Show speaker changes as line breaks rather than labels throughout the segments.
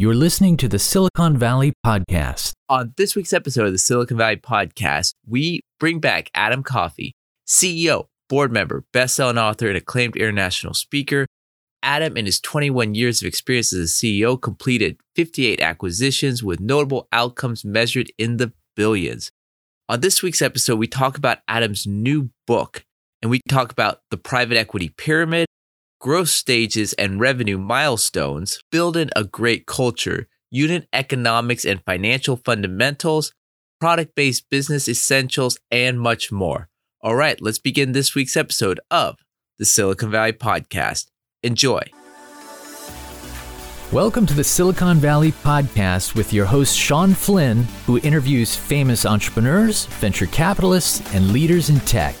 You're listening to the Silicon Valley Podcast.
On this week's episode of the Silicon Valley Podcast, we bring back Adam Coffey, CEO, board member, best-selling author, and acclaimed international speaker. Adam, in his 21 years of experience as a CEO, completed 58 acquisitions with notable outcomes measured in the billions. On this week's episode, we talk about Adam's new book, and we talk about the private equity pyramid, growth stages and revenue milestones, building a great culture, unit economics and financial fundamentals, product based business essentials, and much more. All right, let's begin this week's episode of the Silicon Valley Podcast. Enjoy.
Welcome to the Silicon Valley Podcast with your host, Sean Flynn, who interviews famous entrepreneurs, venture capitalists, and leaders in tech.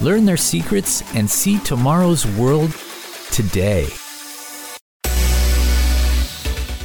Learn their secrets and see tomorrow's world today.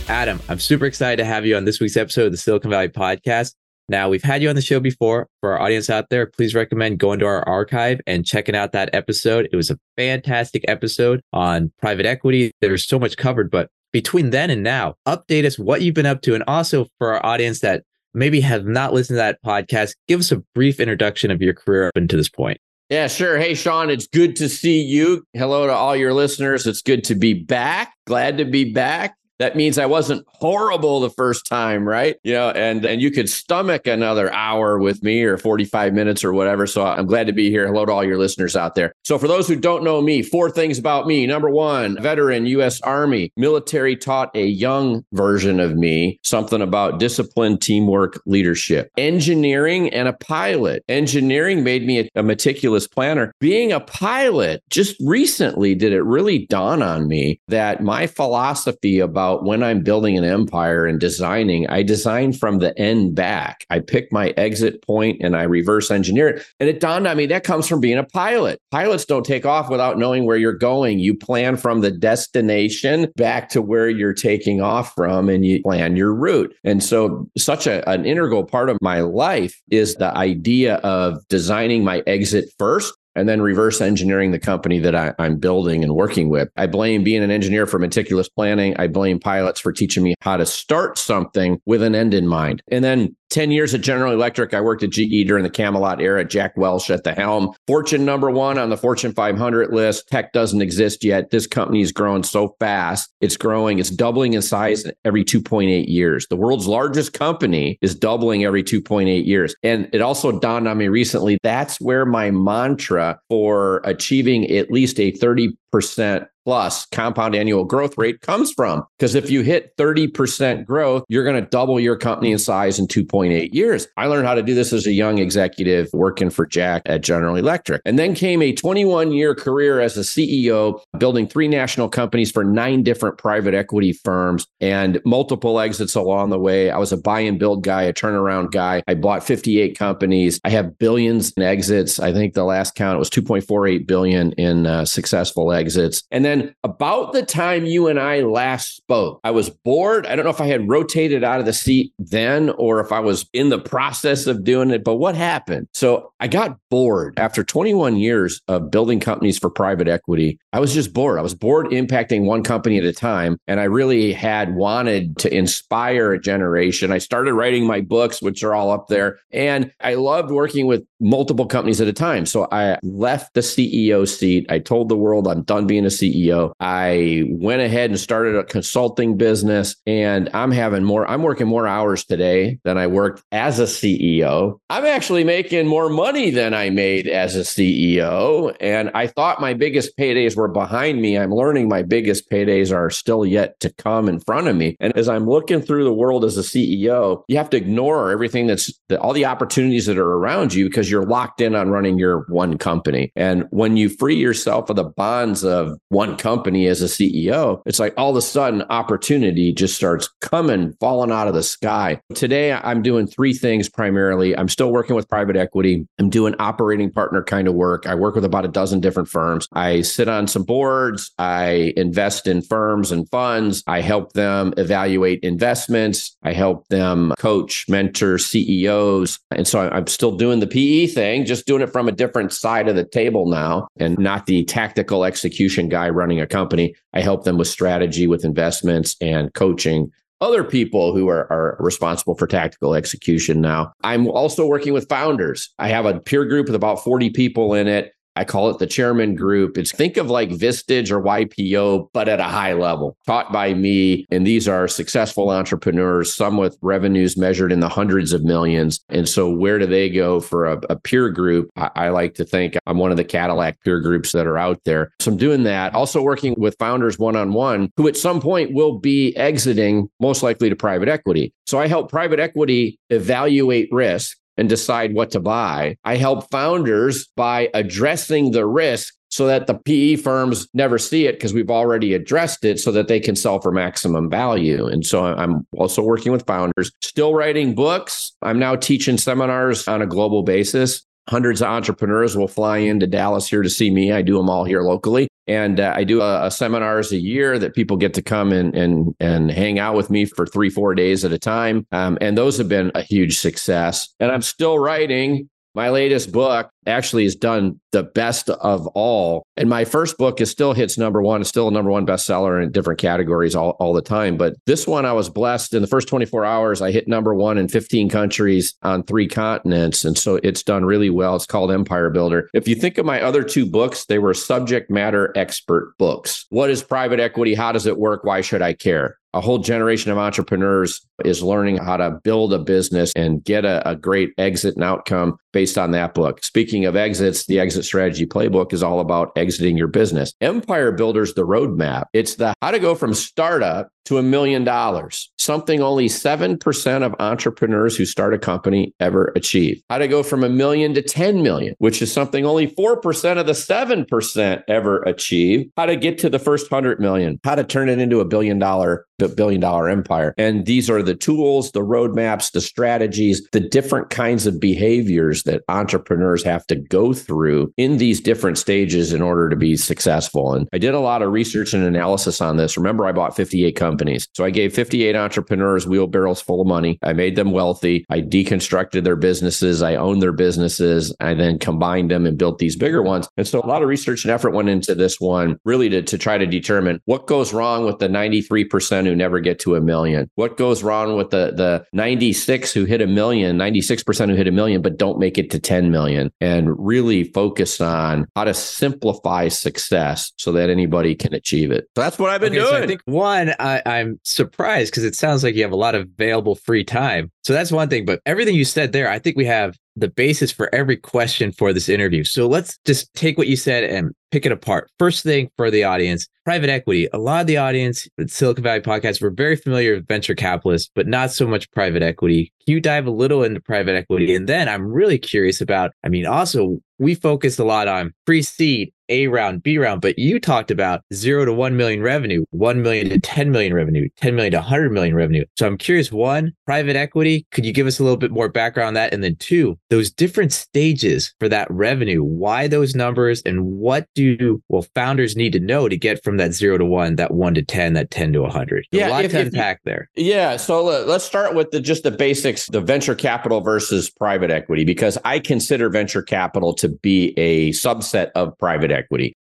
Adam, I'm super excited to have you on this week's episode of the Silicon Valley Podcast. Now, we've had you on the show before. For our audience out there, please recommend going to our archive and checking out that episode. It was a fantastic episode on private equity. There's so much covered, but between then and now, update us what you've been up to. And also for our audience that maybe have not listened to that podcast, give us a brief introduction of your career up until this point.
Yeah, sure. Hey, Sean, it's good to see you. Hello to all your listeners. It's good to be back. Glad to be back that means I wasn't horrible the first time, right? You know, and and you could stomach another hour with me or 45 minutes or whatever. So I'm glad to be here. Hello to all your listeners out there. So for those who don't know me, four things about me. Number one, veteran US Army. Military taught a young version of me something about discipline, teamwork, leadership. Engineering and a pilot. Engineering made me a, a meticulous planner. Being a pilot, just recently did it really dawn on me that my philosophy about about when I'm building an empire and designing, I design from the end back. I pick my exit point and I reverse engineer it. And it dawned on me that comes from being a pilot. Pilots don't take off without knowing where you're going. You plan from the destination back to where you're taking off from and you plan your route. And so, such a, an integral part of my life is the idea of designing my exit first and then reverse engineering the company that I, am building and working with. I blame being an engineer for meticulous planning. I blame pilots for teaching me how to start something with an end in mind. And then 10 years at General Electric. I worked at GE during the Camelot era, Jack Welch at the helm. Fortune number one on the Fortune 500 list. Tech doesn't exist yet. This company is growing so fast. It's growing, it's doubling in size every 2.8 years. The world's largest company is doubling every 2.8 years. And it also dawned on me recently that's where my mantra for achieving at least a 30% plus compound annual growth rate comes from. Because if you hit 30% growth, you're going to double your company in size in 2.8 years. I learned how to do this as a young executive working for Jack at General Electric. And then came a 21 year career as a CEO, building three national companies for nine different private equity firms and multiple exits along the way. I was a buy and build guy, a turnaround guy. I bought 58 companies. I have billions in exits. I think the last count was 2.48 billion in uh, successful exits. And then then about the time you and I last spoke, I was bored. I don't know if I had rotated out of the seat then or if I was in the process of doing it, but what happened? So I got bored after 21 years of building companies for private equity. I was just bored. I was bored impacting one company at a time. And I really had wanted to inspire a generation. I started writing my books, which are all up there. And I loved working with multiple companies at a time. So I left the CEO seat. I told the world I'm done being a CEO. CEO. I went ahead and started a consulting business and I'm having more, I'm working more hours today than I worked as a CEO. I'm actually making more money than I made as a CEO. And I thought my biggest paydays were behind me. I'm learning my biggest paydays are still yet to come in front of me. And as I'm looking through the world as a CEO, you have to ignore everything that's the, all the opportunities that are around you because you're locked in on running your one company. And when you free yourself of the bonds of one company as a CEO, it's like all of a sudden opportunity just starts coming, falling out of the sky. Today, I'm doing three things primarily. I'm still working with private equity. I'm doing operating partner kind of work. I work with about a dozen different firms. I sit on some boards. I invest in firms and funds. I help them evaluate investments. I help them coach, mentor CEOs. And so I'm still doing the PE thing, just doing it from a different side of the table now and not the tactical execution guy running a company. I help them with strategy, with investments and coaching other people who are, are responsible for tactical execution now. I'm also working with founders. I have a peer group with about 40 people in it. I call it the chairman group. It's think of like Vistage or YPO, but at a high level, taught by me. And these are successful entrepreneurs, some with revenues measured in the hundreds of millions. And so, where do they go for a, a peer group? I, I, like to think I'm one of the Cadillac peer groups that are out there. So, I'm doing that. Also, working with founders one on one who at some point will be exiting, most likely to private equity. So, I help private equity evaluate risk and decide what to buy. I help founders by addressing the risk so that the PE firms never see it because we've already addressed it so that they can sell for maximum value. And so I'm also working with founders, still writing books. I'm now teaching seminars on a global basis. Hundreds of entrepreneurs will fly into Dallas here to see me. I do them all here locally. And uh, I do a, a, seminars a year that people get to come and and and hang out with me for three four days at a time. Um, and those have been a huge success. And I'm still writing my latest book actually has done the best of all. And my first book is still hits number one. It's still a number one bestseller in different categories all, all the time. But this one, I was blessed in the first 24 hours. I hit number one in 15 countries on three continents. And so it's done really well. It's called Empire Builder. If you think of my other two books, they were subject matter expert books. What is private equity? How does it work? Why should I care? a whole generation of entrepreneurs is learning how to build a business and get a, a, great exit and outcome based on that book. Speaking of exits, the exit strategy playbook is all about exiting your business. Empire Builders, the roadmap. It's the how to go from startup to a million dollars, something only 7% of entrepreneurs who start a company ever achieve. How to go from a million to 10 million, which is something only 4% of the 7% ever achieve. How to get to the first 100 million, how to turn it into a billion dollar billion dollar empire. And these are the tools, the roadmaps, the strategies, the different kinds of behaviors that entrepreneurs have to go through in these different stages in order to be successful. And I did a lot of research and analysis on this. Remember, I bought 58 companies companies. So I gave 58 entrepreneurs wheelbarrows full of money. I made them wealthy. I deconstructed their businesses. I owned their businesses. I then combined them and built these bigger ones. And so a lot of research and effort went into this one really to, to try to determine what goes wrong with the 93% who never get to a million. What goes wrong with the, the 96 who hit a million, 96% who hit a million, but don't make it to 10 million and really focus on how to simplify success so that anybody can achieve it. So that's what I've been okay, doing. So
I think one, I, I'm surprised because it sounds like you have a lot of available free time. So that's one thing. But everything you said there, I think we have the basis for every question for this interview. So let's just take what you said and pick it apart. First thing for the audience private equity. A lot of the audience at Silicon Valley podcast, we're very familiar with venture capitalists, but not so much private equity. Can you dive a little into private equity? And then I'm really curious about, I mean, also, we focused a lot on pre seed a round, B round, but you talked about zero to 1 million revenue, 1 million to 10 million revenue, 10 million to 100 million revenue. So I'm curious one, private equity, could you give us a little bit more background on that? And then two, those different stages for that revenue, why those numbers and what do, well, founders need to know to get from that zero to one, that one to 10, that 10 to 100? Yeah. A lot if, to unpack you, there.
Yeah. So let's start with the, just the basics, the venture capital versus private equity, because I consider venture capital to be a subset of private equity,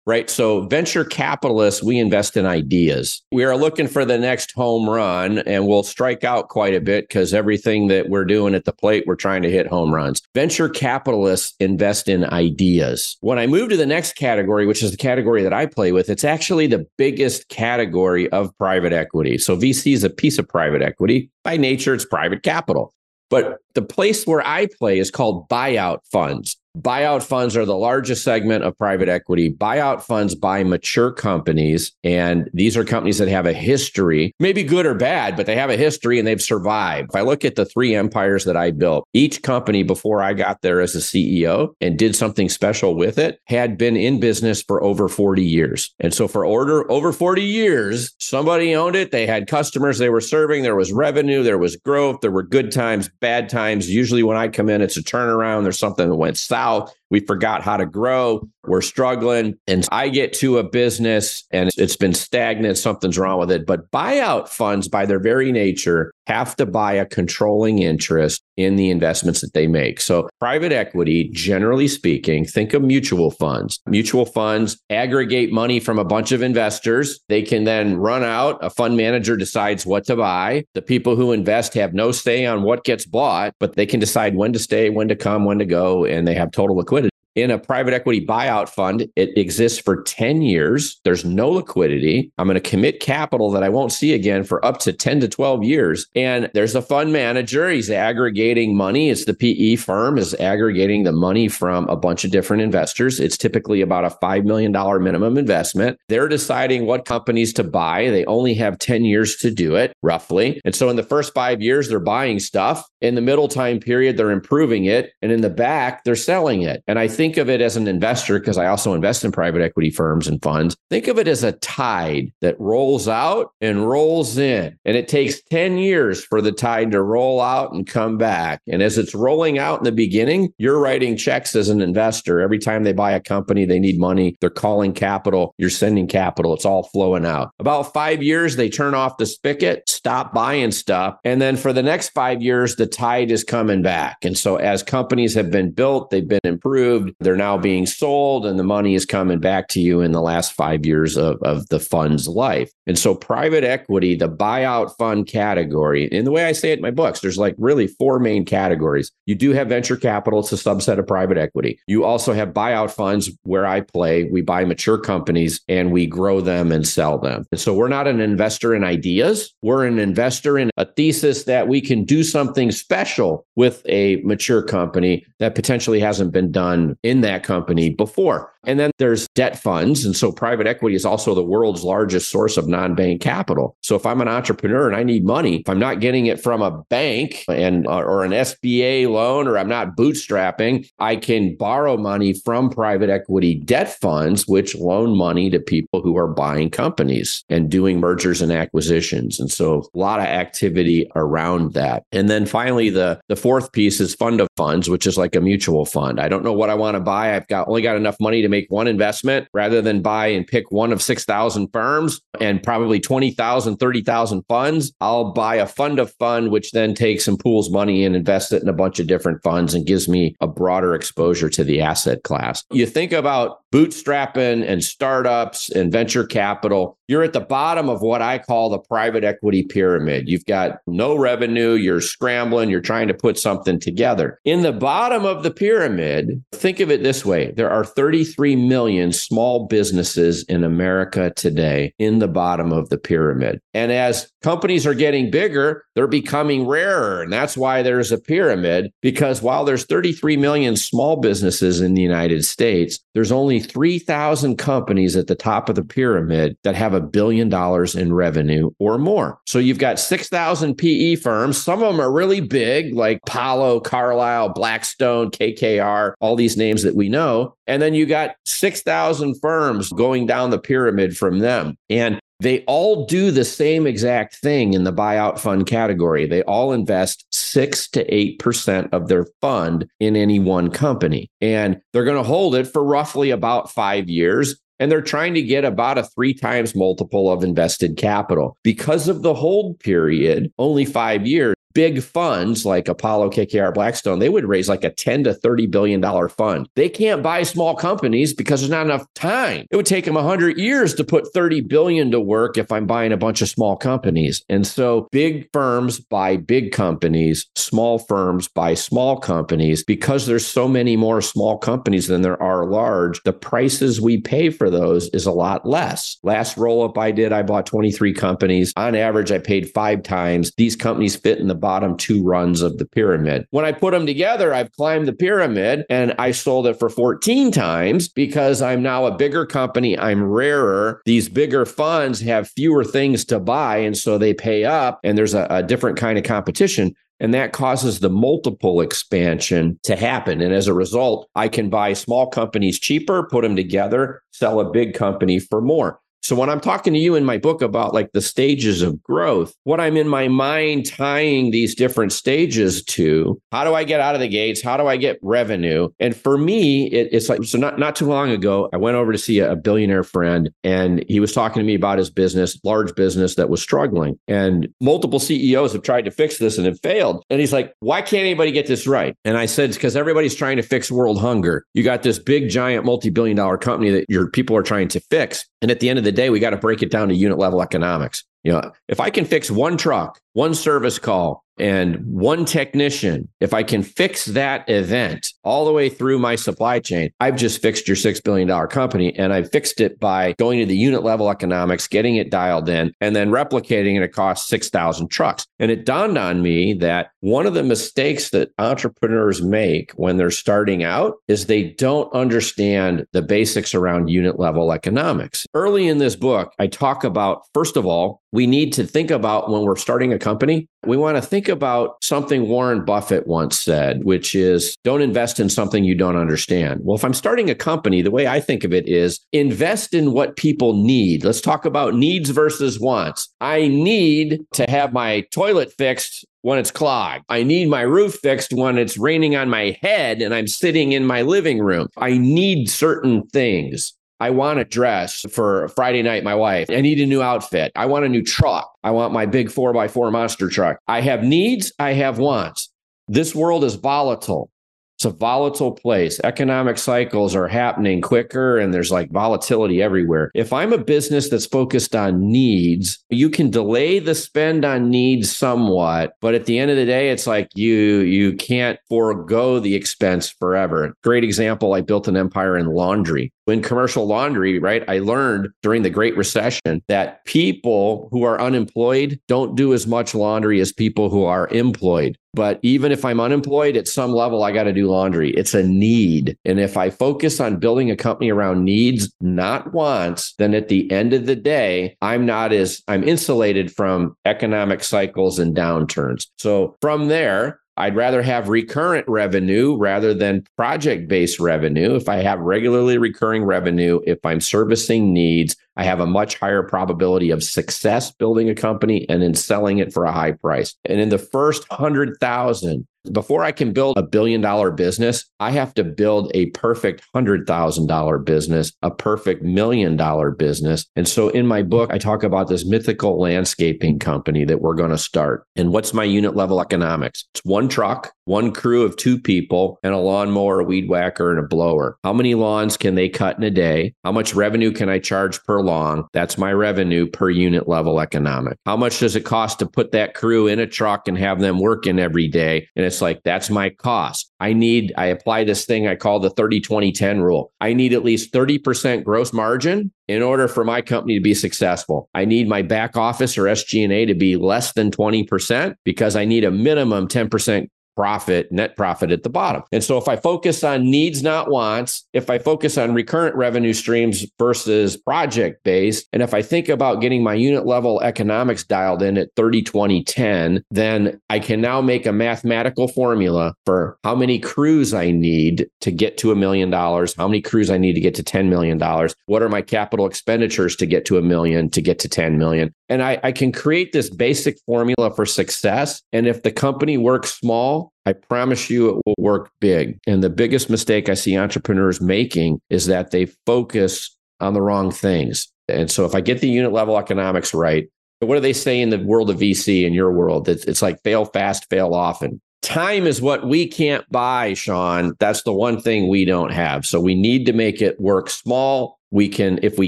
right? So venture capitalists, we invest in ideas. We are looking for the next home run and we'll strike out quite a bit because everything that we're doing at the plate, we're trying to hit home runs. Venture capitalists invest in ideas. When I move to the next category, which is the category that I play with, it's actually the biggest category of private equity. So VC is a piece of private equity. By nature, it's private capital. But the place where I play is called buyout funds. Buyout funds are the largest segment of private equity. Buyout funds buy mature companies, and these are companies that have a history, maybe good or bad, but they have a history and they've survived. If I look at the three empires that I built, each company before I got there as a CEO and did something special with it had been in business for over 40 years. And so for order over 40 years, somebody owned it. They had customers they were serving. There was revenue, there was growth, there were good times, bad times. Usually when I come in, it's a turnaround. There's something that went south south We forgot how to grow. We're struggling. And I get to a business and it's been stagnant. Something's wrong with it. But buyout funds, by their very nature, have to buy a controlling interest in the investments that they make. So, private equity, generally speaking, think of mutual funds. Mutual funds aggregate money from a bunch of investors. They can then run out. A fund manager decides what to buy. The people who invest have no say on what gets bought, but they can decide when to stay, when to come, when to go, and they have total liquidity in a private equity buyout fund, it exists for 10 years. There's no liquidity. I'm going to commit capital that I won't see again for up to 10 to 12 years. And there's a fund manager. He's aggregating money. It's the PE firm is aggregating the money from a bunch of different investors. It's typically about a $5 million minimum investment. They're deciding what companies to buy. They only have 10 years to do it, roughly. And so in the first five years, they're buying stuff. In the middle time period, they're improving it. And in the back, they're selling it. And I think think of it as an investor, because I also invest in private equity firms and funds, think of it as a tide that rolls out and rolls in. And it takes 10 years for the tide to roll out and come back. And as it's rolling out in the beginning, you're writing checks as an investor. Every time they buy a company, they need money. They're calling capital. You're sending capital. It's all flowing out. About five years, they turn off the spigot, stop buying stuff. And then for the next five years, the tide is coming back. And so as companies have been built, they've been improved, they're now being sold and the money is coming back to you in the last five years of, of the fund's life. And so private equity, the buyout fund category, in the way I say it in my books, there's like really four main categories. You do have venture capital, it's a subset of private equity. You also have buyout funds where I play. We buy mature companies and we grow them and sell them. And so we're not an investor in ideas. We're an investor in a thesis that we can do something special with a mature company that potentially hasn't been done in that company before. And then there's debt funds. And so private equity is also the world's largest source of non bank capital. So if I'm an entrepreneur and I need money, if I'm not getting it from a bank and uh, or an SBA loan or I'm not bootstrapping, I can borrow money from private equity debt funds, which loan money to people who are buying companies and doing mergers and acquisitions. And so a lot of activity around that. And then finally, the, the fourth piece is fund of funds, which is like a mutual fund. I don't know what I want to buy. I've got only got enough money to make one investment rather than buy and pick one of 6,000 firms and probably 20,000, 30,000 funds. I'll buy a fund of fund, which then takes and pools money and invests it in a bunch of different funds and gives me a broader exposure to the asset class. You think about bootstrapping and startups and venture capital, you're at the bottom of what I call the private equity pyramid. You've got no revenue, you're scrambling, you're trying to put something together. In the bottom of the pyramid, think of it this way there are 33 million small businesses in America today in the bottom of the pyramid. And as companies are getting bigger, they're becoming rarer. And that's why there's a pyramid, because while there's 33 million small businesses in the United States, there's only 3,000 companies at the top of the pyramid that have a billion dollars in revenue or more. So you've got 6,000 PE firms. Some of them are really big, like Apollo, Carlyle, Blackstone, KKR, all these names that we know. And then you got 6,000 firms going down the pyramid from them. And they all do the same exact thing in the buyout fund category. They all invest six to 8% of their fund in any one company. And they're going to hold it for roughly about five years. And they're trying to get about a three times multiple of invested capital. Because of the hold period, only five years, big funds like Apollo, KKR, Blackstone, they would raise like a 10 to 30 billion dollar fund. They can't buy small companies because there's not enough time. It would take them 100 years to put 30 billion to work if I'm buying a bunch of small companies. And so big firms buy big companies, small firms buy small companies because there's so many more small companies than there are large. The prices we pay for those is a lot less. Last roll up I did, I bought 23 companies. On average, I paid 5 times. These companies fit in the bottom two runs of the pyramid. When I put them together, I've climbed the pyramid and I sold it for 14 times because I'm now a bigger company. I'm rarer. These bigger funds have fewer things to buy. And so they pay up and there's a, a different kind of competition. And that causes the multiple expansion to happen. And as a result, I can buy small companies cheaper, put them together, sell a big company for more. So when I'm talking to you in my book about like the stages of growth, what I'm in my mind tying these different stages to, how do I get out of the gates? How do I get revenue? And for me, it, it's like, so not, not too long ago, I went over to see a, billionaire friend and he was talking to me about his business, large business that was struggling. And multiple CEOs have tried to fix this and have failed. And he's like, why can't anybody get this right? And I said, it's because everybody's trying to fix world hunger. You got this big, giant, multi billion dollar company that your people are trying to fix. And at the end of the day, we got to break it down to unit level economics. You know, if I can fix one truck, one service call, and one technician, if I can fix that event all the way through my supply chain, I've just fixed your $6 billion company. And I fixed it by going to the unit level economics, getting it dialed in, and then replicating it across 6,000 trucks. And it dawned on me that one of the mistakes that entrepreneurs make when they're starting out is they don't understand the basics around unit level economics. Early in this book, I talk about, first of all, we need to think about when we're starting a company, we want to think about something Warren Buffett once said, which is don't invest in something you don't understand. Well, if I'm starting a company, the way I think of it is invest in what people need. Let's talk about needs versus wants. I need to have my toilet fixed when it's clogged. I need my roof fixed when it's raining on my head and I'm sitting in my living room. I need certain things. I want a dress for Friday night, my wife. I need a new outfit. I want a new truck. I want my big four by four monster truck. I have needs, I have wants. This world is volatile. It's a volatile place. Economic cycles are happening quicker and there's like volatility everywhere. If I'm a business that's focused on needs, you can delay the spend on needs somewhat, but at the end of the day it's like you you can't forego the expense forever. Great example, I built an empire in laundry in commercial laundry, right? I learned during the Great Recession that people who are unemployed don't do as much laundry as people who are employed. But even if I'm unemployed at some level, I got to do laundry. It's a need. And if I focus on building a company around needs, not wants, then at the end of the day, I'm not as, I'm insulated from economic cycles and downturns. So from there, I'd rather have recurrent revenue rather than project based revenue. If I have regularly recurring revenue, if I'm servicing needs, I have a much higher probability of success building a company and then selling it for a high price. And in the first 100,000, before I can build a billion dollar business, I have to build a perfect $100,000 business, a perfect million dollar business. And so in my book, I talk about this mythical landscaping company that we're going to start. And what's my unit level economics? It's one truck, one crew of two people, and a lawnmower, a weed whacker, and a blower. How many lawns can they cut in a day? How much revenue can I charge per lawn? That's my revenue per unit level economic. How much does it cost to put that crew in a truck and have them working every day? And it's like, that's my cost. I need, I apply this thing I call the 30 20 10 rule. I need at least 30% gross margin in order for my company to be successful. I need my back office or SG&A to be less than 20% because I need a minimum 10% profit, net profit at the bottom. And so if I focus on needs, not wants, if I focus on recurrent revenue streams versus project based, and if I think about getting my unit level economics dialed in at 30, 20, 10, then I can now make a mathematical formula for how many crews I need to get to a million dollars, how many crews I need to get to $10 million, what are my capital expenditures to get to a million, to get to 10 million. And I, I can create this basic formula for success. And if the company works small, I promise you it will work big. And the biggest mistake I see entrepreneurs making is that they focus on the wrong things. And so if I get the unit level economics right, what do they say in the world of VC in your world? It's, it's like fail fast, fail often. Time is what we can't buy, Sean. That's the one thing we don't have. So we need to make it work small, we can if we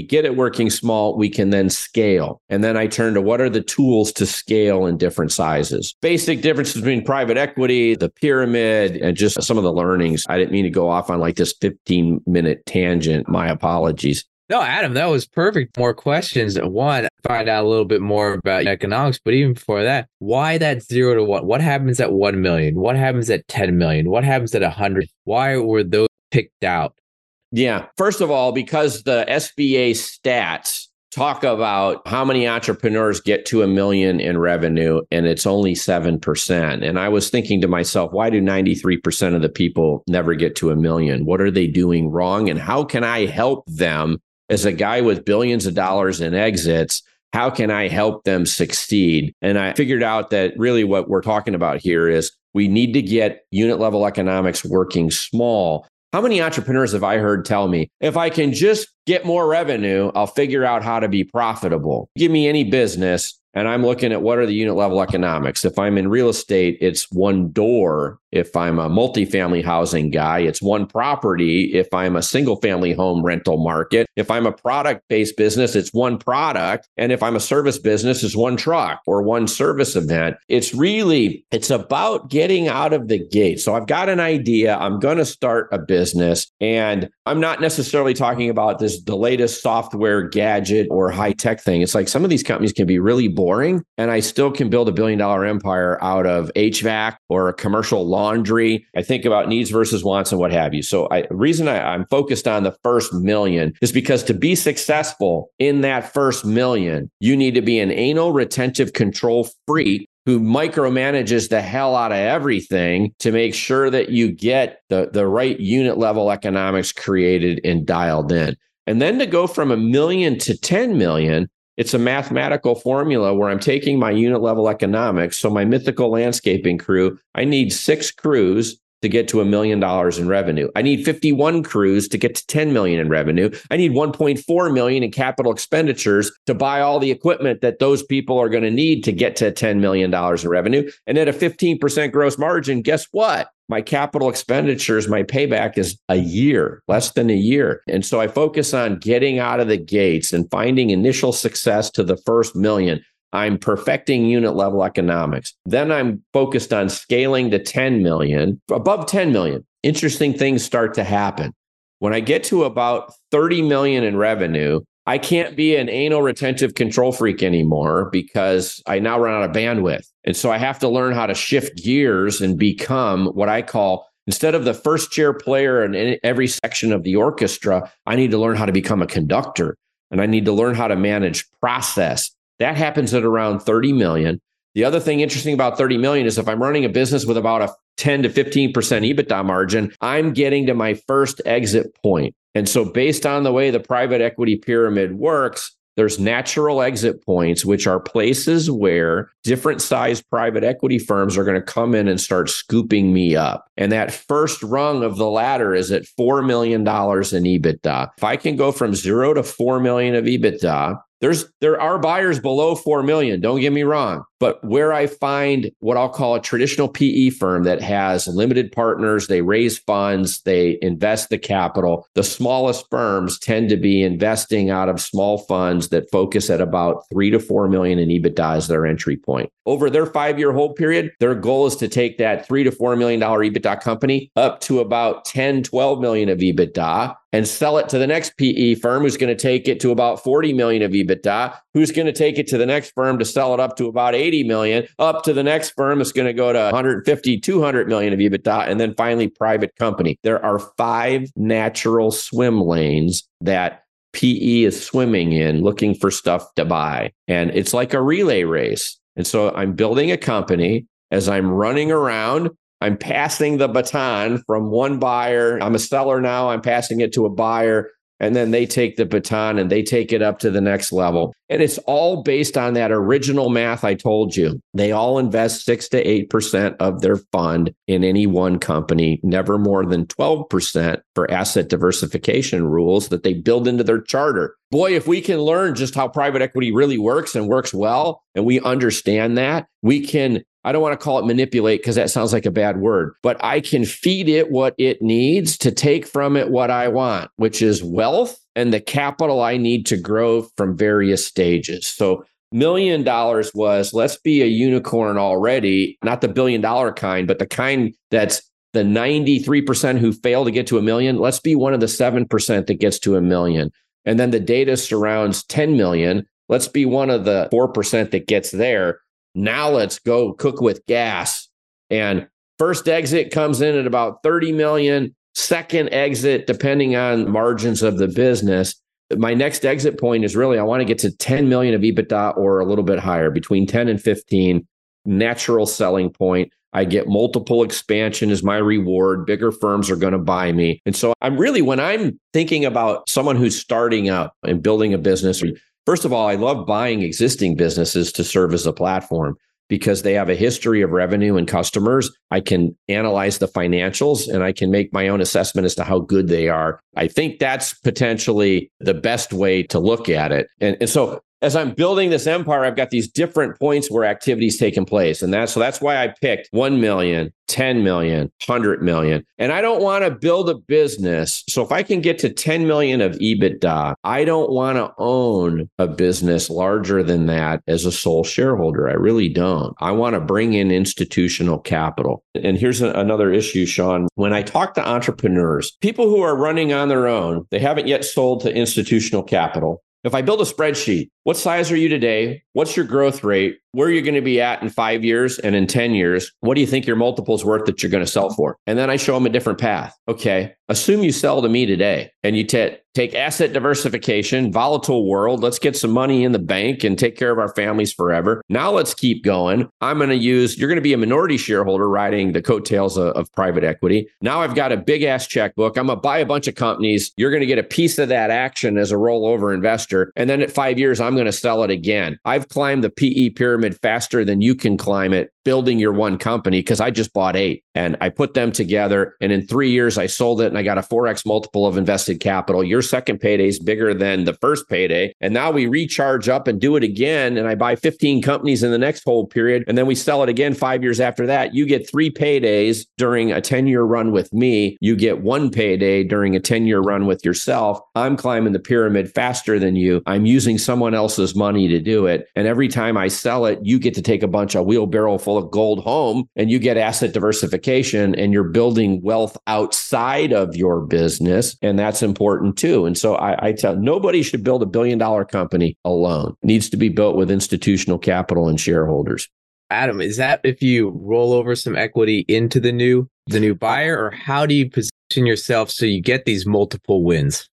get it working small we can then scale and then i turn to what are the tools to scale in different sizes basic differences between private equity the pyramid and just some of the learnings i didn't mean to go off on like this 15 minute tangent my apologies
no, Adam, that was perfect. More questions. One, find out a little bit more about economics, but even before that, why that zero to one? What happens at 1 million? What happens at 10 million? What happens at 100? Why were those picked out?
Yeah. First of all, because the SBA stats talk about how many entrepreneurs get to a million in revenue and it's only 7%. And I was thinking to myself, why do 93% of the people never get to a million? What are they doing wrong? And how can I help them as a guy with billions of dollars in exits, how can I help them succeed? And I figured out that really what we're talking about here is we need to get unit level economics working small. How many entrepreneurs have I heard tell me, if I can just get more revenue, I'll figure out how to be profitable? Give me any business, and I'm looking at what are the unit level economics. If I'm in real estate, it's one door. If I'm a multifamily housing guy, it's one property. If I'm a single family home rental market, if I'm a product based business, it's one product. And if I'm a service business, it's one truck or one service event. It's really, it's about getting out of the gate. So I've got an idea. I'm going to start a business and I'm not necessarily talking about this, the latest software gadget or high tech thing. It's like some of these companies can be really boring and I still can build a billion dollar empire out of HVAC or a commercial laundry. I think about needs versus wants and what have you. So I reason I, I'm focused on the first million is because to be successful in that first million, you need to be an anal retentive control freak who micromanages the hell out of everything to make sure that you get the, the right unit level economics created and dialed in. And then to go from a million to 10 million, it's a mathematical formula where I'm taking my unit level economics. So my mythical landscaping crew, I need six crews to get to a million dollars in revenue. I need 51 crews to get to 10 million in revenue. I need 1.4 million in capital expenditures to buy all the equipment that those people are going to need to get to 10 million dollars in revenue. And at a 15% gross margin, guess what? My capital expenditures, my payback is a year, less than a year. And so I focus on getting out of the gates and finding initial success to the first million. I'm perfecting unit level economics. Then I'm focused on scaling to 10 million, above 10 million. Interesting things start to happen. When I get to about 30 million in revenue, I can't be an anal retentive control freak anymore because I now run out of bandwidth. And so I have to learn how to shift gears and become what I call instead of the first chair player in every section of the orchestra, I need to learn how to become a conductor and I need to learn how to manage process that happens at around 30 million. The other thing interesting about 30 million is if I'm running a business with about a 10 to 15% EBITDA margin, I'm getting to my first exit point. And so, based on the way the private equity pyramid works, there's natural exit points, which are places where different sized private equity firms are going to come in and start scooping me up. And that first rung of the ladder is at $4 million in EBITDA. If I can go from zero to 4 million of EBITDA, there's there are buyers below 4 million don't get me wrong but where i find what i'll call a traditional pe firm that has limited partners they raise funds they invest the capital the smallest firms tend to be investing out of small funds that focus at about 3 to 4 million in ebitda as their entry point. Over their 5 year hold period their goal is to take that 3 to 4 million dollar ebitda company up to about 10 12 million of ebitda and sell it to the next PE firm who's going to take it to about 40 million of EBITDA, who's going to take it to the next firm to sell it up to about 80 million, up to the next firm that's going to go to 150, 200 million of EBITDA, and then finally private company. There are five natural swim lanes that PE is swimming in looking for stuff to buy. And it's like a relay race. And so I'm building a company as I'm running around I'm passing the baton from one buyer. I'm a seller now. I'm passing it to a buyer. And then they take the baton and they take it up to the next level. And it's all based on that original math I told you. They all invest six to 8% of their fund in any one company, never more than 12% for asset diversification rules that they build into their charter. Boy, if we can learn just how private equity really works and works well, and we understand that, we can I don't want to call it manipulate because that sounds like a bad word, but I can feed it what it needs to take from it what I want, which is wealth and the capital I need to grow from various stages. So, million dollars was let's be a unicorn already, not the billion dollar kind, but the kind that's the 93% who fail to get to a million. Let's be one of the 7% that gets to a million. And then the data surrounds 10 million. Let's be one of the 4% that gets there now let's go cook with gas. And first exit comes in at about 30 million. Second exit, depending on margins of the business. My next exit point is really I want to get to 10 million of EBITDA or a little bit higher, between 10 and 15. natural selling point. I get multiple expansion as my reward. Bigger firms are going to buy me. And so I'm really, when I'm thinking about someone who's starting up and building a business, first of all, I love buying existing businesses to serve as a platform because they have a history of revenue and customers. I can analyze the financials and I can make my own assessment as to how good they are. I think that's potentially the best way to look at it. And, and so as I'm building this empire, I've got these different points where activities taking place. And that's so that's why I picked 1 million, 10 million, 100 million. And I don't want to build a business. So if I can get to 10 million of EBITDA, I don't want to own a business larger than that as a sole shareholder. I really don't. I want to bring in institutional capital. And here's a, another issue, Sean. When I talk to entrepreneurs, people who are running on their own, they haven't yet sold to institutional capital. If I build a spreadsheet, what size are you today? What's your growth rate? Where are you going to be at in five years and in 10 years? What do you think your multiple's worth that you're going to sell for? And then I show them a different path. Okay. Assume you sell to me today and you t- take asset diversification, volatile world. Let's get some money in the bank and take care of our families forever. Now let's keep going. I'm going to use, you're going to be a minority shareholder riding the coattails of, of private equity. Now I've got a big ass checkbook. I'm going to buy a bunch of companies. You're going to get a piece of that action as a rollover investor. And then at five years, I'm going to sell it again. I've climbed the PE pyramid faster than you can climb it building your one company because I just bought eight and I put them together. And in three years, I sold it and I got a 4x multiple of invested capital. Your second payday is bigger than the first payday. And now we recharge up and do it again. And I buy 15 companies in the next hold period. And then we sell it again five years after that. You get three paydays during a 10 year run with me. You get one payday during a 10 year run with yourself. I'm climbing the pyramid faster than you. I'm using someone else's money to do it. And every time I sell it, you get to take a bunch of wheelbarrow full of gold home and you get asset diversification and you're building wealth outside of your business. And that's important too. And so I, I tell nobody should build a billion dollar company alone. It needs to be built with institutional capital and shareholders.
Adam, is that if you roll over some equity into the new the new buyer, or how do you position yourself so you get these multiple wins?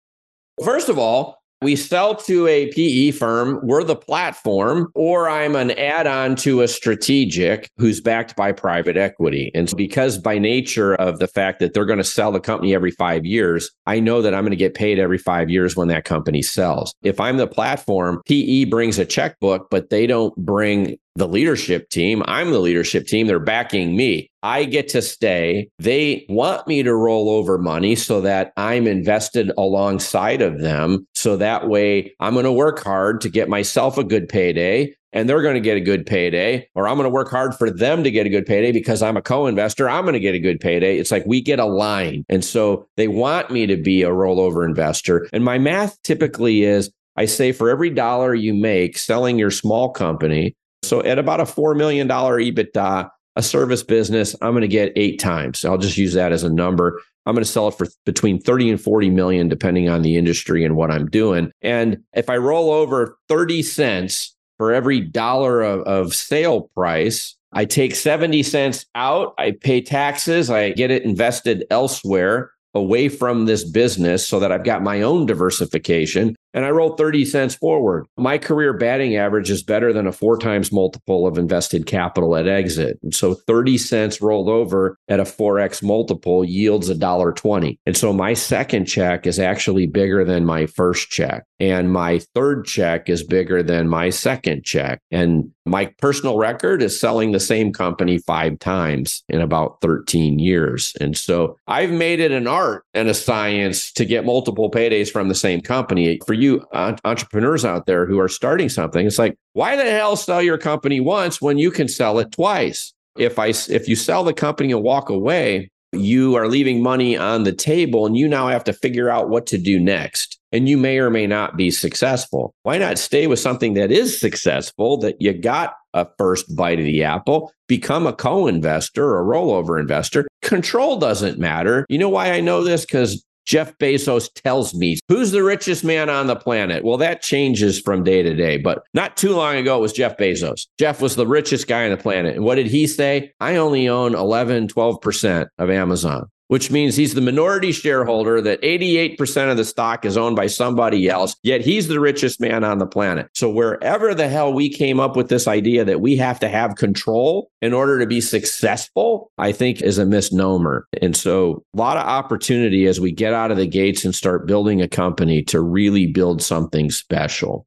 First of all, we sell to a PE firm, we're the platform, or I'm an add on to a strategic who's backed by private equity. And so because by nature of the fact that they're going to sell the company every five years, I know that I'm going to get paid every five years when that company sells. If I'm the platform, PE brings a checkbook, but they don't bring the leadership team. I'm the leadership team. They're backing me. I get to stay. They want me to roll over money so that I'm invested alongside of them. So that way I'm going to work hard to get myself a good payday and they're going to get a good payday, or I'm going to work hard for them to get a good payday because I'm a co investor. I'm going to get a good payday. It's like we get aligned. And so they want me to be a rollover investor. And my math typically is I say for every dollar you make selling your small company, so at about a $4 million EBITDA, a service business, I'm going to get eight times. I'll just use that as a number. I'm going to sell it for between 30 and 40 million, depending on the industry and what I'm doing. And if I roll over 30 cents for every dollar of, of sale price, I take 70 cents out, I pay taxes, I get it invested elsewhere away from this business so that I've got my own diversification and I rolled 30 cents forward. My career batting average is better than a four times multiple of invested capital at exit. And so 30 cents rolled over at a 4x multiple yields a dollar 20. And so my second check is actually bigger than my first check. And my third check is bigger than my second check. And my personal record is selling the same company five times in about 13 years. And so I've made it an art and a science to get multiple paydays from the same company. For you entrepreneurs out there who are starting something, it's like, why the hell sell your company once when you can sell it twice? If I if you sell the company and walk away, you are leaving money on the table and you now have to figure out what to do next. And you may or may not be successful. Why not stay with something that is successful that you got a first bite of the apple, become a co investor, a rollover investor? Control doesn't matter. You know why I know this? Because Jeff Bezos tells me who's the richest man on the planet. Well, that changes from day to day, but not too long ago, it was Jeff Bezos. Jeff was the richest guy on the planet. And what did he say? I only own 11, 12% of Amazon. Which means he's the minority shareholder that 88% of the stock is owned by somebody else, yet he's the richest man on the planet. So wherever the hell we came up with this idea that we have to have control in order to be successful, I think is a misnomer. And so a lot of opportunity as we get out of the gates and start building a company to really build something special.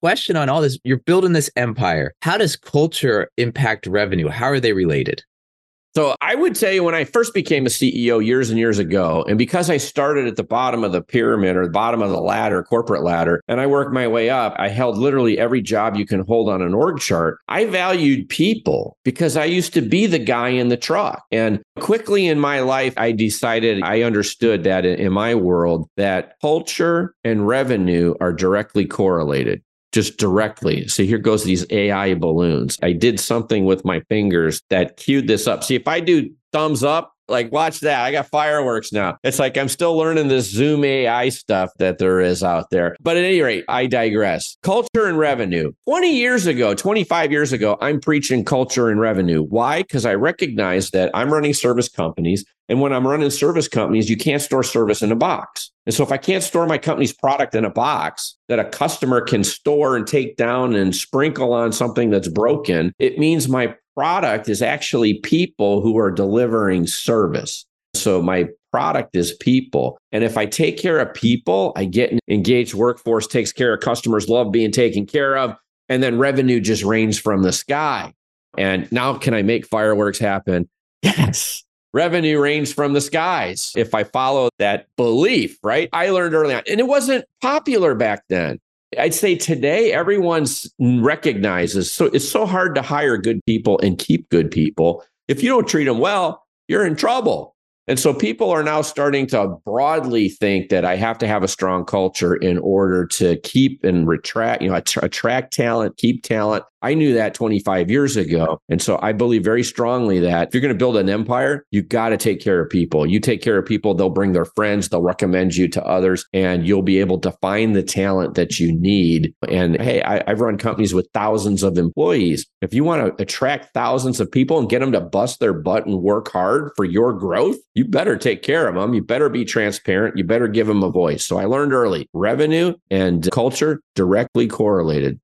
Question on all this. You're building this empire. How does culture impact revenue? How are they related
so I would say when I first became a CEO years and years ago, and because I started at the bottom of the pyramid or the bottom of the ladder, corporate ladder, and I worked my way up, I held literally every job you can hold on an org chart. I valued people because I used to be the guy in the truck. And quickly in my life, I decided I understood that in my world that culture and revenue are directly correlated just directly. So here goes these AI balloons. I did something with my fingers that cued this up. See, if I do thumbs up, like watch that. I got fireworks now. It's like I'm still learning this Zoom AI stuff that there is out there. But at any rate, I digress. Culture and revenue. 20 years ago, 25 years ago, I'm preaching culture and revenue. Why? Because I recognize that I'm running service companies. And when I'm running service companies, you can't store service in a box. And so if I can't store my company's product in a box that a customer can store and take down and sprinkle on something that's broken, it means my product is actually people who are delivering service. So my product is people. And if I take care of people, I get an engaged workforce, takes care of customers, love being taken care of, and then revenue just rains from the sky. And now can I make fireworks happen? Yes revenue rains from the skies if I follow that belief, right? I learned early on, and it wasn't popular back then. I'd say today everyone's recognizes so it's so hard to hire good people and keep good people. If you don't treat them well, you're in trouble. And so people are now starting to broadly think that I have to have a strong culture in order to keep and retract, you know, attract talent, keep talent, I knew that 25 years ago. And so I believe very strongly that if you're going to build an empire, you got to take care of people. You take care of people, they'll bring their friends, they'll recommend you to others, and you'll be able to find the talent that you need. And hey, I, have run companies with thousands of employees. If you want to attract thousands of people and get them to bust their butt and work hard for your growth, you better take care of them. You better be transparent. You better give them a voice. So I learned early revenue and culture directly correlated.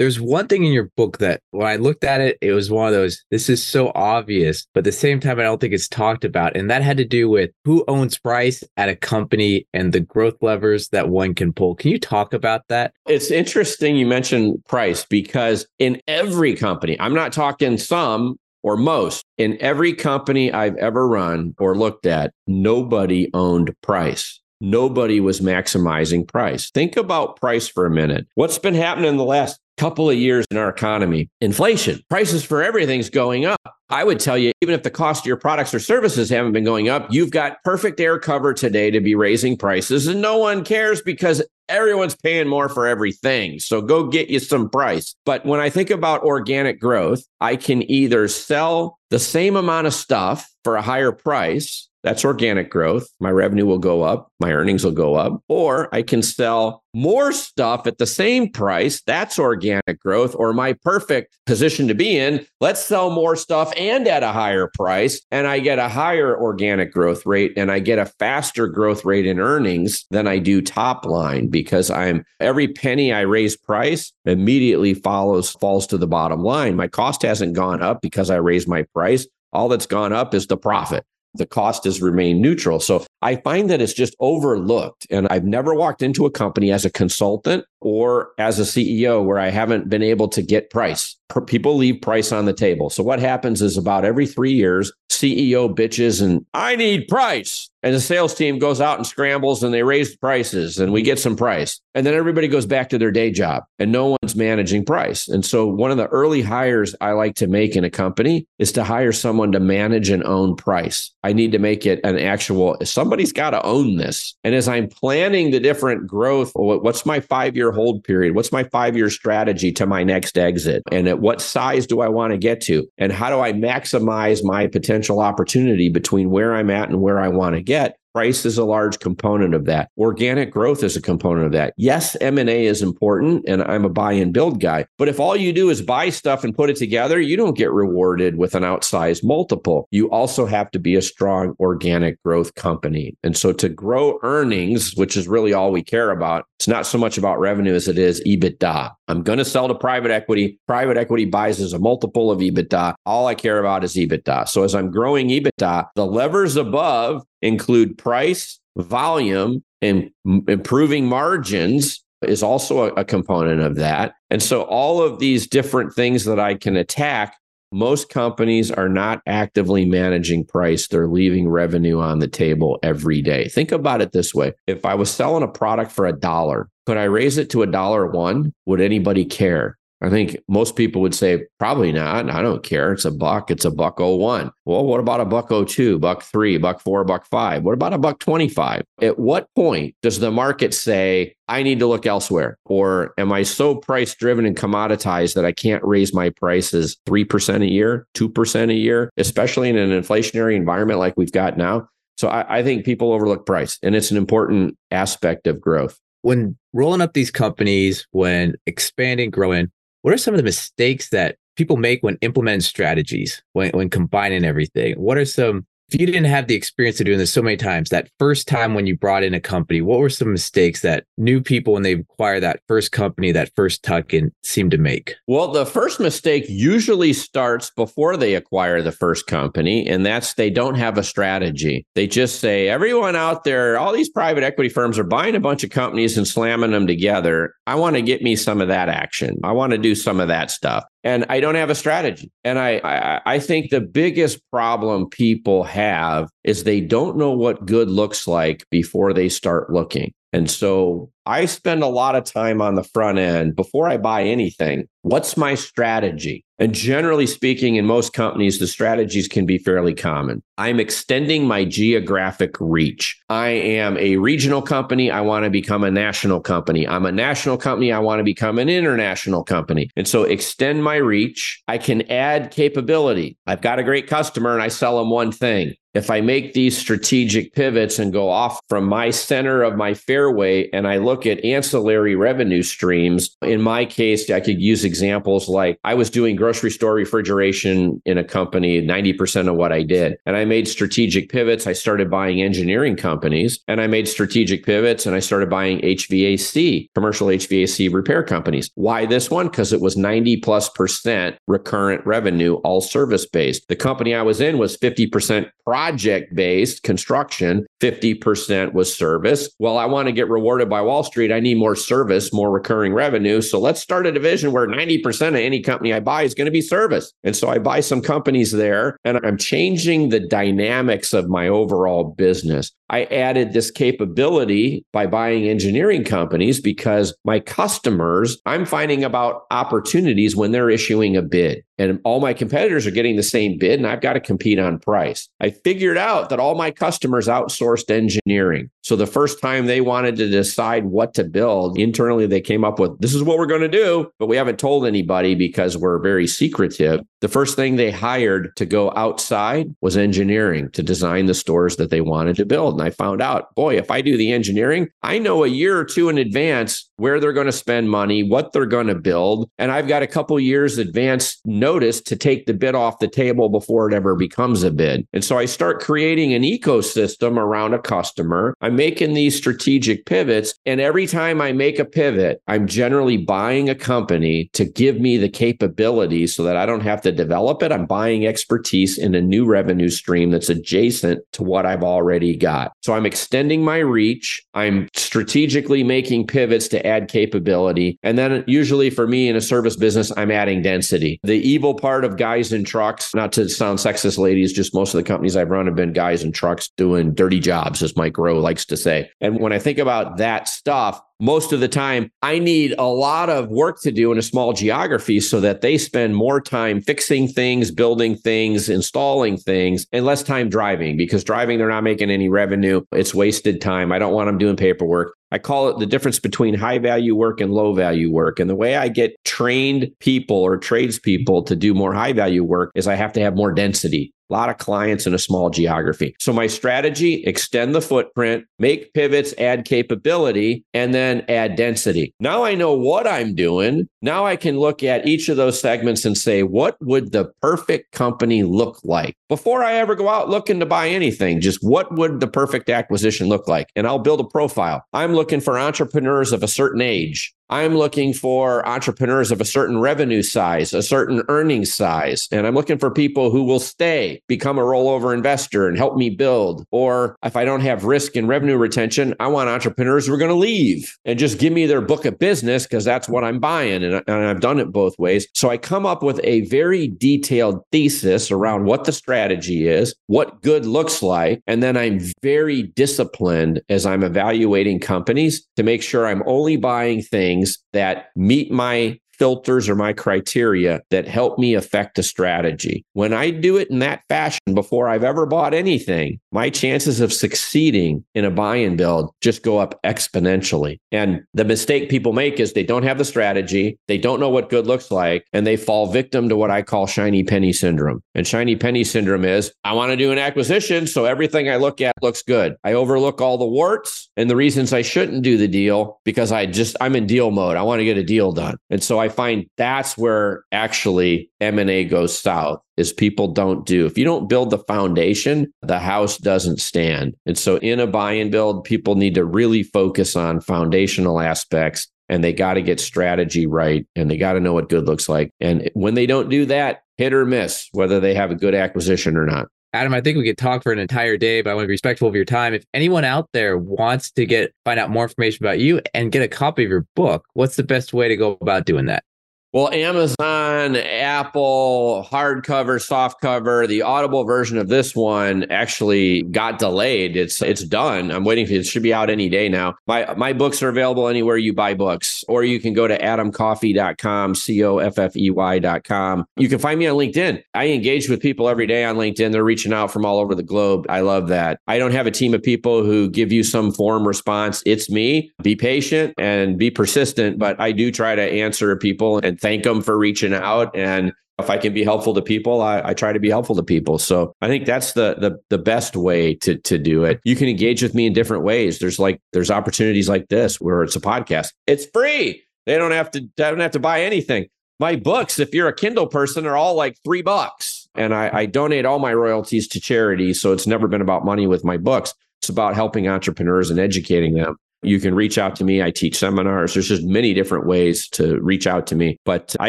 There's one thing in your book that when I looked at it, it was one of those, this is so obvious, but at the same time, I don't think it's talked about. And that had to do with who owns price at a company and the growth levers that one can pull. Can you talk about that?
It's interesting you mentioned price because in every company, I'm not talking some, or most in every company I've ever run or looked at, nobody owned price. Nobody was maximizing price. Think about price for a minute. What's been happening in the last couple of years in our economy, inflation, prices for everything's going up. I would tell you, even if the cost of your products or services haven't been going up, you've got perfect air cover today to be raising prices, and no one cares because everyone's paying more for everything. So go get you some price. But when I think about organic growth, I can either sell the same amount of stuff for a higher price that's organic growth. My revenue will go up, my earnings will go up, or I can sell more stuff at the same price. That's organic growth, or my perfect position to be in. Let's sell more stuff and at a higher price, and I get a higher organic growth rate and I get a faster growth rate in earnings than I do top line because I'm every penny I raise price immediately follows falls to the bottom line. My cost hasn't gone up because I raised my price. All that's gone up is the profit the cost has remained neutral. So I find that it's just overlooked. And I've never walked into a company as a consultant or as a CEO where I haven't been able to get price. People leave price on the table. So what happens is about every three years, CEO bitches and I need price. And the sales team goes out and scrambles and they raise prices and we get some price. And then everybody goes back to their day job and no one's managing price. And so one of the early hires I like to make in a company is to hire someone to manage and own price. I need to make it an actual, somebody's got to own this. And as I'm planning the different growth, what's my five year hold period? What's my five year strategy to my next exit? And at what size do I want to get to? And how do I maximize my potential opportunity between where I'm at and where I want to get? Price is a large component of that. Organic growth is a component of that. Yes, M&A is important and I'm a buy and build guy. But if all you do is buy stuff and put it together, you don't get rewarded with an outsized multiple. You also have to be a strong organic growth company. And so to grow earnings, which is really all we care about, it's not so much about revenue as it is EBITDA. I'm going to sell to private equity. Private equity buys as a multiple of EBITDA. All I care about is EBITDA. So as I'm growing EBITDA, the levers above include price, volume, and improving margins is also a, a component of that. And so all of these different things that I can attack most companies are not actively managing price. They're leaving revenue on the table every day. Think about it this way. If I was selling a product for a dollar, could I raise it to a dollar one? Would anybody care? I think most people would say probably not. I don't care. It's a buck. It's a buck oh one. Well, what about a buck oh two, buck three, buck four, buck five? What about a buck twenty five? At what point does the market say I need to look elsewhere, or am I so price driven and commoditized that I can't raise my prices three percent a year, two percent a year, especially in an inflationary environment like we've got now? So I, I think people overlook price, and it's an important aspect of growth
when rolling up these companies, when expanding, growing, what are some of the mistakes that people make when implementing strategies, when, when combining everything? What are some if you didn't have the experience of doing this so many times, that first time when you brought in a company, what were some mistakes that new people when they acquire that first company, that first tuck in, seem to make?
Well, the first mistake usually starts before they acquire the first company, and that's they don't have a strategy. They just say, everyone out there, all these private equity firms are buying a bunch of companies and slamming them together. I want to get me some of that action. I want to do some of that stuff and I don't have a strategy. And I, I, I think the biggest problem people have is they don't know what good looks like before they start looking. And so I spend a lot of time on the front end before I buy anything. What's my strategy? And generally speaking, in most companies, the strategies can be fairly common. I'm extending my geographic reach. I am a regional company. I want to become a national company. I'm a national company. I want to become an international company. And so extend my reach. I can add capability. I've got a great customer and I sell them one thing if I make these strategic pivots and go off from my center of my fairway and I look at ancillary revenue streams, in my case, I could use examples like I was doing grocery store refrigeration in a company, 90% of what I did. And I made strategic pivots. I started buying engineering companies and I made strategic pivots and I started buying HVAC, commercial HVAC repair companies. Why this one? Because it was 90 plus percent recurrent revenue, all service based. The company I was in was 50% profit project based construction, 50% was service. Well, I want to get rewarded by Wall Street. I need more service, more recurring revenue. So let's start a division where 90% of any company I buy is going to be service. And so I buy some companies there and I'm changing the dynamics of my overall business. I added this capability by buying engineering companies because my customers, I'm finding about opportunities when they're issuing a bid. And all my competitors are getting the same bid, and I've got to compete on price. I figured out that all my customers outsourced engineering. So the first time they wanted to decide what to build, internally they came up with this is what we're going to do, but we haven't told anybody because we're very secretive. The first thing they hired to go outside was engineering to design the stores that they wanted to build. And I found out, boy, if I do the engineering, I know a year or two in advance where they're going to spend money, what they're going to build. And I've got a couple years advance notice to take the bid off the table before it ever becomes a bid. And so I start creating an ecosystem around a customer. I'm making these strategic pivots. And every time I make a pivot, I'm generally buying a company to give me the capability so that I don't have to develop it. I'm buying expertise in a new revenue stream that's adjacent to what I've already got. So I'm extending my reach. I'm strategically making pivots to add capability. And then usually for me in a service business, I'm adding density. The evil part of guys in trucks, not to sound sexist, ladies, just most of the companies I've run have been guys in trucks doing dirty jobs, as Mike Rowe likes to say. And when I think about that stuff, most of the time I need a lot of work to do in a small geography so that they spend more time fixing things, building things, installing things, and less time driving because driving, they're not making any revenue. It's wasted time. I don't want them doing paperwork. I call it the difference between high value work and low value work. And the way I get trained people or tradespeople to do more high value work is I have to have more density. A lot of clients in a small geography. So my strategy, extend the footprint, make pivots, add capability, and then add density. Now I know what I'm doing. Now I can look at each of those segments and say, what would the perfect company look like? Before I ever go out looking to buy anything, just what would the perfect acquisition look like? And I'll build a profile. I'm looking for entrepreneurs of a certain age I'm looking for entrepreneurs of a certain revenue size, a certain earnings size, and I'm looking for people who will stay, become a rollover investor and help me build. Or if I don't have risk and revenue retention, I want entrepreneurs who are going to leave and just give me their book of business because that's what I'm buying. And, and I've done it both ways. So I come up with a very detailed thesis around what the strategy is, what good looks like. And then I'm very disciplined as I'm evaluating companies to make sure I'm only buying things things that meet my filters or my criteria that help me affect a strategy. When I do it in that fashion before I've ever bought anything, my chances of succeeding in a buy and build just go up exponentially. And the mistake people make is they don't have the strategy, they don't know what good looks like, and they fall victim to what I call shiny penny syndrome. And shiny penny syndrome is I want to do an acquisition, so everything I look at looks good. I overlook all the warts and the reasons I shouldn't do the deal because I just I'm in deal mode. I want to get a deal done. And so I find that's where actually M&A goes south is people don't do. If you don't build the foundation, the house doesn't stand. And so in a buy and build, people need to really focus on foundational aspects and they got to get strategy right and they got to know what good looks like. And when they don't do that, hit or miss whether they have a good acquisition or not.
Adam, I think we could talk for an entire day, but I want to be respectful of your time. If anyone out there wants to get find out more information about you and get a copy of your book, what's the best way to go about doing that?
Well, Amazon, Apple, hardcover, softcover, the Audible version of this one actually got delayed. It's it's done. I'm waiting for it. it should be out any day now. My my books are available anywhere you buy books, or you can go to adamcoffey.com, C O F F E Y.com. You can find me on LinkedIn. I engage with people every day on LinkedIn. They're reaching out from all over the globe. I love that. I don't have a team of people who give you some form response. It's me. Be patient and be persistent, but I do try to answer people and thank them for reaching out. And if I can be helpful to people, I, I, try to be helpful to people. So I think that's the the the best way to to do it. You can engage with me in different ways. There's like there's opportunities like this where it's a podcast. It's free. They don't have to they don't have to buy anything. My books, if you're a Kindle person, are all like three bucks. And I, I donate all my royalties to charity. So it's never been about money with my books. It's about helping entrepreneurs and educating them. You can reach out to me. I teach seminars. There's just many different ways to reach out to me. But I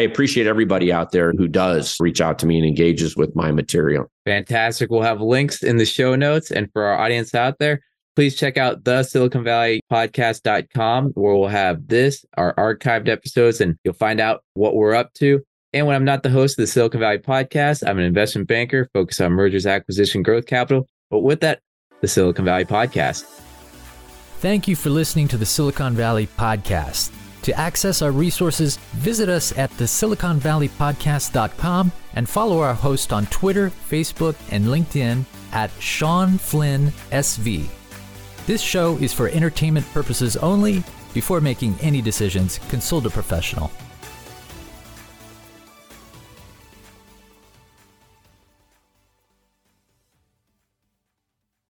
appreciate everybody out there who does reach out to me and engages with my material.
Fantastic. We'll have links in the show notes. And for our audience out there, please check out the Silicon Valley podcast.com where we'll have this, our archived episodes, and you'll find out what we're up to. And when I'm not the host of the Silicon Valley podcast, I'm an investment banker focused on mergers, acquisition, growth capital. But with that, the Silicon Valley podcast.
Thank you for listening to the Silicon Valley Podcast. To access our resources, visit us at the siliconvalleypodcast.com and follow our host on Twitter, Facebook, and LinkedIn at Sean Flynn SV. This show is for entertainment purposes only. Before making any decisions, consult a professional.